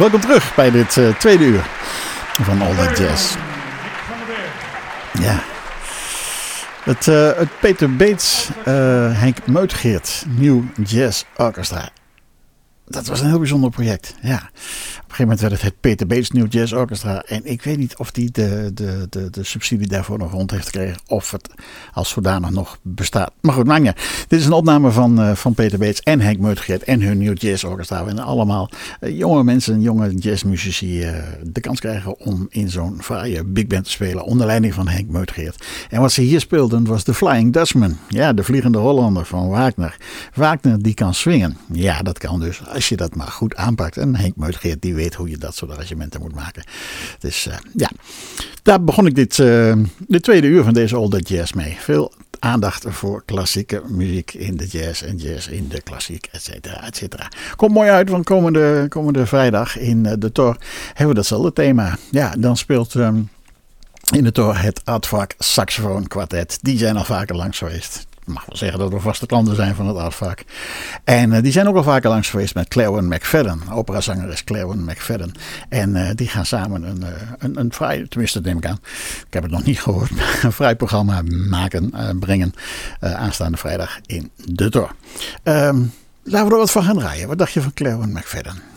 welkom terug bij dit uh, tweede uur van All That Jazz. Ja. Het, uh, het Peter Bates, uh, Henk Meutgeert, Nieuw Jazz Orchestra. Dat was een heel bijzonder project, ja een gegeven moment werd het het Peter Bates New Jazz Orchestra. En ik weet niet of die de, de, de, de subsidie daarvoor nog rond heeft gekregen. Of het als zodanig nog bestaat. Maar goed, maakt Dit is een opname van, uh, van Peter Bates en Henk Meutgeert en hun New Jazz Orchestra. En allemaal uh, jonge mensen, jonge jazzmuzici uh, de kans krijgen om in zo'n fraaie big band te spelen. Onder leiding van Henk Meutgeert. En wat ze hier speelden was de Flying Dutchman. Ja, de vliegende Hollander van Wagner. Wagner die kan swingen. Ja, dat kan dus als je dat maar goed aanpakt. En Henk Meutgeert die hoe je dat soort arrangementen moet maken. Dus uh, ja, daar begon ik dit uh, de tweede uur van deze Old Jazz mee. Veel aandacht voor klassieke muziek in de jazz en jazz in de klassiek, et cetera, et cetera. Komt mooi uit, van komende, komende vrijdag in uh, de Tor hebben we datzelfde thema. Ja, dan speelt... Um, in de Tor het Advak Saxofoon Quartet. Die zijn al vaker langs geweest mag wel zeggen dat we vaste klanten zijn van het Artvaak. En uh, die zijn ook al vaker langs geweest met Claire McFadden. Operazangeres Claire McFadden. En uh, die gaan samen een, uh, een, een vrij, tenminste neem ik. Ik heb het nog niet gehoord. Een vrij programma maken, brengen. aanstaande vrijdag in de Tor. Um, laten we er wat van gaan draaien. Wat dacht je van Claire McFadden?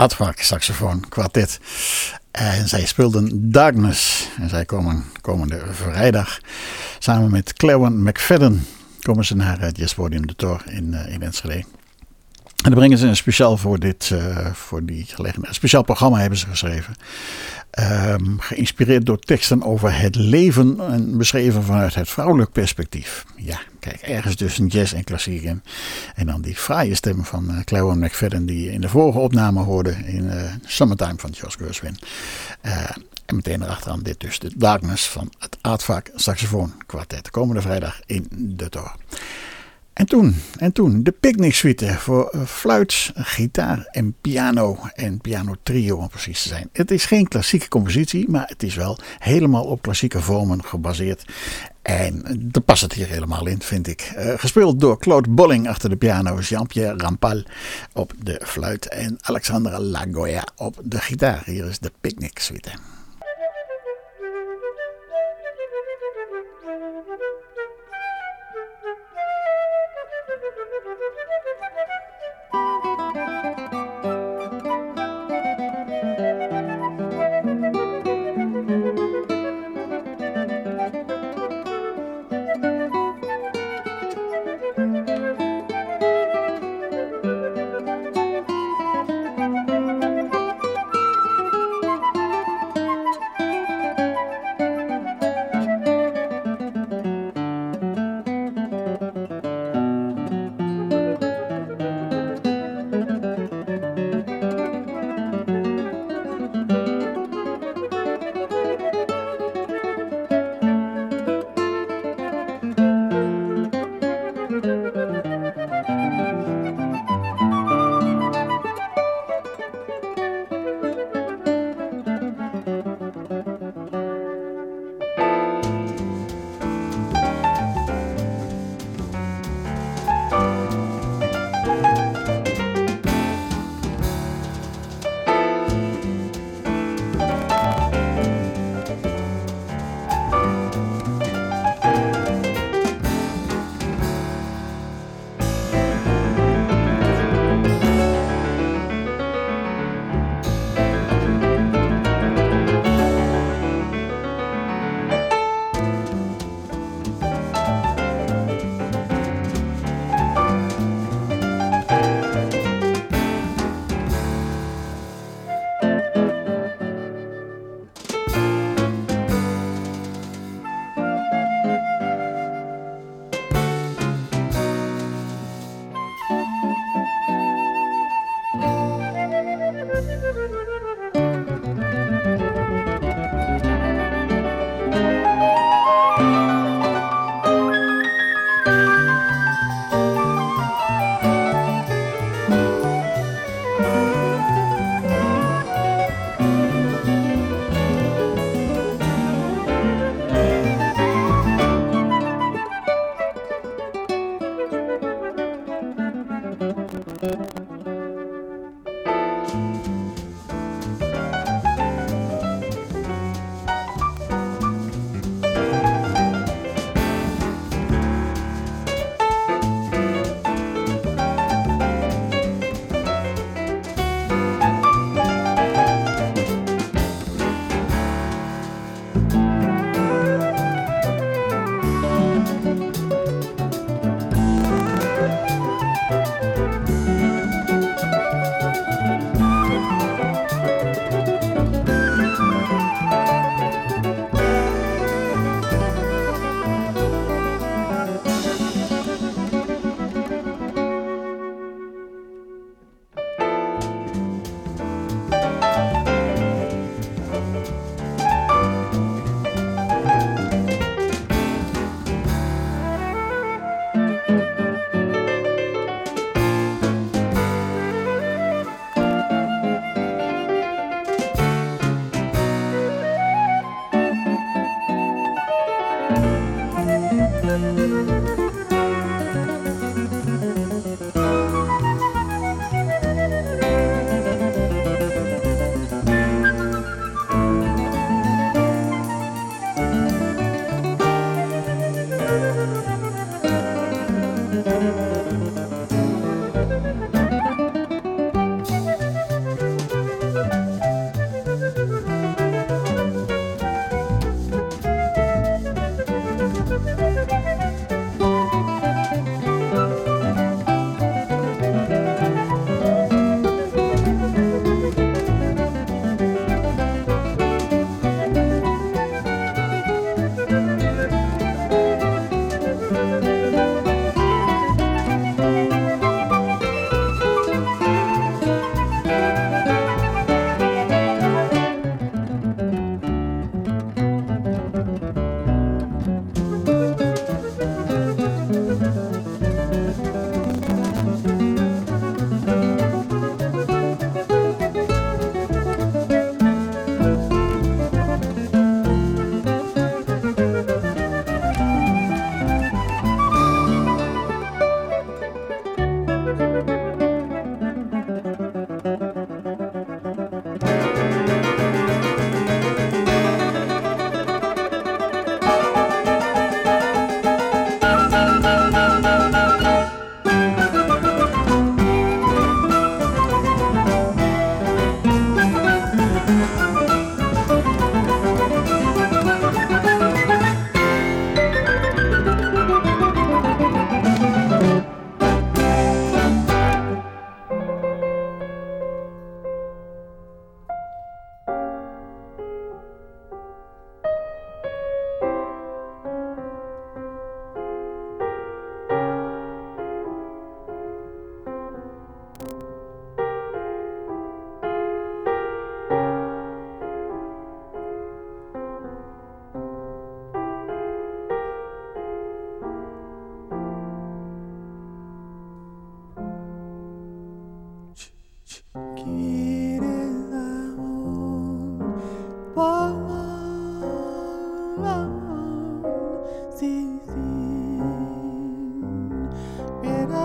Advark saxofoon kwartet. En zij speelden Darkness. En zij komen komende vrijdag samen met Clewen McFadden komen ze naar het Jazzpodium de Tor in, uh, in Enschede. En dan brengen ze een speciaal voor, dit, uh, voor die gelegenheid. Een speciaal programma hebben ze geschreven. Um, geïnspireerd door teksten over het leven en beschreven vanuit het vrouwelijk perspectief. Ja, kijk, ergens tussen jazz en klassiek in. En dan die fraaie stem van uh, Cleo McFadden die je in de vorige opname hoorde in uh, Summertime van Josh Gershwin. Uh, en meteen erachteraan dit dus, de Darkness van het Aardvaak Saxofoon Quartet. Komende vrijdag in de Tor. En toen, en toen de Picnic Suite voor fluit, gitaar en piano. En piano trio om precies te zijn. Het is geen klassieke compositie, maar het is wel helemaal op klassieke vormen gebaseerd. En daar past het hier helemaal in, vind ik. Uh, gespeeld door Claude Bolling achter de piano, Jean-Pierre Rampal op de fluit en Alexandra Lagoya op de gitaar. Hier is de Picnic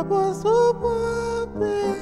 was a woman.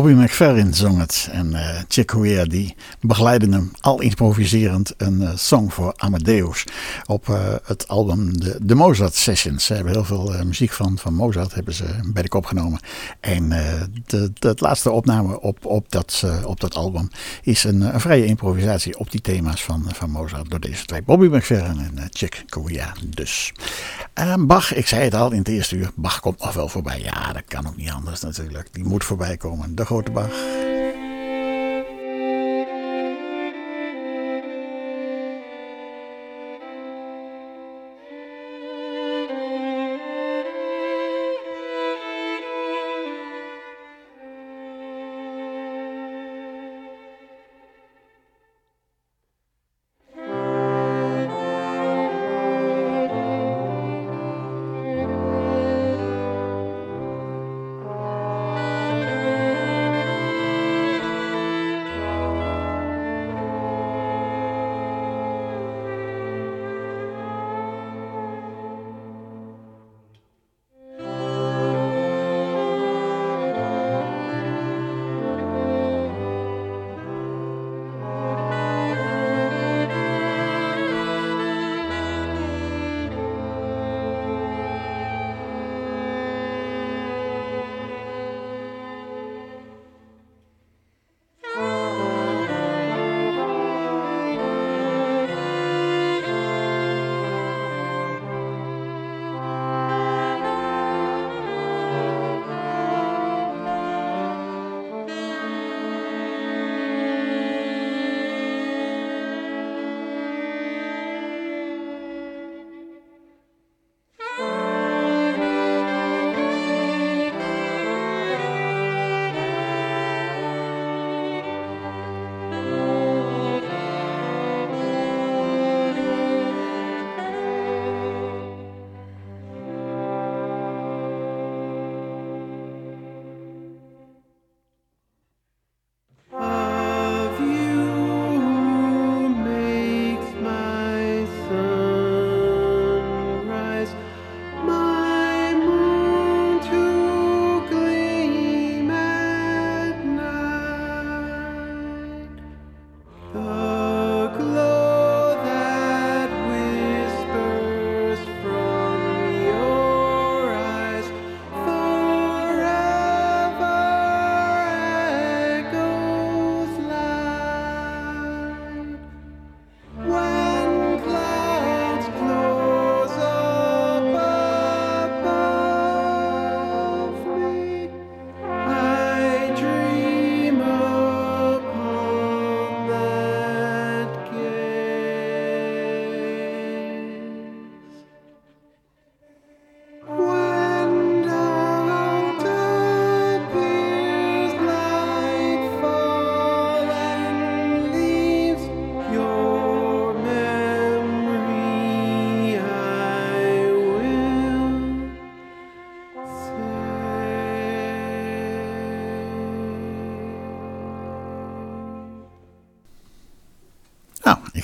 Bobby McFerrin zong het en uh, Chick Corea die begeleidde hem al improviserend een uh, song voor Amadeus op uh, het album de, de, Mozart Sessions. Ze hebben heel veel muziek van, van Mozart hebben ze bij de opgenomen. En de, laatste opname op, op, dat, op dat album is een, een, vrije improvisatie op die thema's van, van Mozart door deze twee. Bobby McFerrin en Chick Corea dus. Bach, ik zei het al in het eerste uur, Bach komt nog wel voorbij. Ja, dat kan ook niet anders natuurlijk. Die moet voorbij komen. De grote Bach.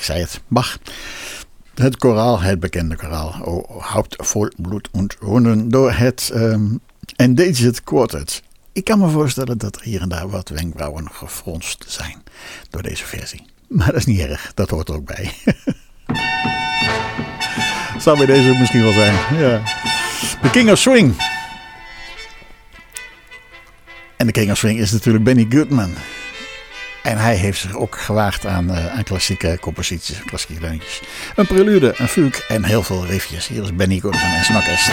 Zei het, Bach. Het koraal, het bekende koraal, O Haupt vol bloed und door het um, Endangered Quartet. Ik kan me voorstellen dat er hier en daar wat wenkbrauwen gefronst zijn door deze versie. Maar dat is niet erg, dat hoort er ook bij. Zou bij deze misschien wel zijn, ja. The King of Swing. En de King of Swing is natuurlijk Benny Goodman. En hij heeft zich ook gewaagd aan, uh, aan klassieke composities, klassieke deuntjes. Een prelude, een fugue en heel veel riffjes. Hier is Benny Goodman en Snakest.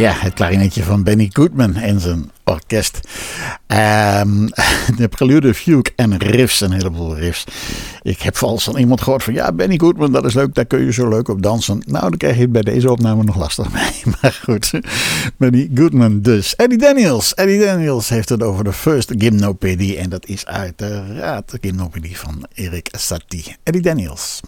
Ja, het klarinetje van Benny Goodman en zijn orkest. Um, de prelude, fugue en riffs, een heleboel riffs. Ik heb vals van iemand gehoord van ja, Benny Goodman, dat is leuk, daar kun je zo leuk op dansen. Nou, dan krijg je het bij deze opname nog lastig mee. Maar goed, Benny Goodman dus. Eddie Daniels. Eddie Daniels heeft het over de First Gymnopedie. En dat is uiteraard de Gymnopedie van Erik Satie. Eddie Daniels.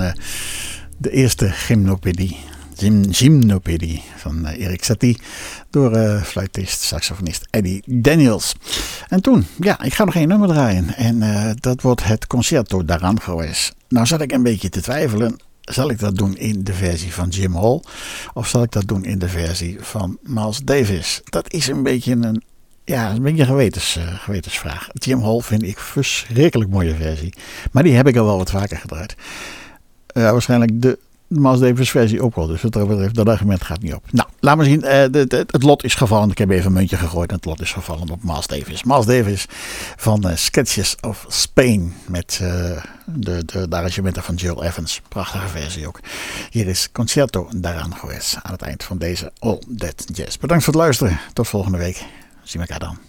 Uh, de eerste gymnopedie. Gym, gymnopedie van uh, Erik Satie door uh, fluitist, saxofonist Eddie Daniels. En toen, ja, ik ga nog één nummer draaien en dat wordt het Concerto d'Aranjuez. Nou zat ik een beetje te twijfelen zal ik dat doen in de versie van Jim Hall of zal ik dat doen in de versie van Miles Davis? Dat is een beetje een, ja, een beetje een gewetens, gewetensvraag. Jim Hall vind ik verschrikkelijk mooie versie, maar die heb ik al wel wat vaker gedraaid. Uh, waarschijnlijk de Miles Davis versie ook wel. Dus wat dat betreft, dat argument gaat niet op. Nou, laat maar zien. Uh, de, het lot is gevallen. Ik heb even een muntje gegooid en het lot is gevallen op Miles Davis. Miles Davis van uh, Sketches of Spain. Met de, de, de, arrangementen van Jill Evans. Prachtige versie ook. Hier is Concerto daaraan geweest. Aan het eind van deze All That Jazz. Bedankt voor het luisteren. Tot volgende week. Zien we elkaar dan.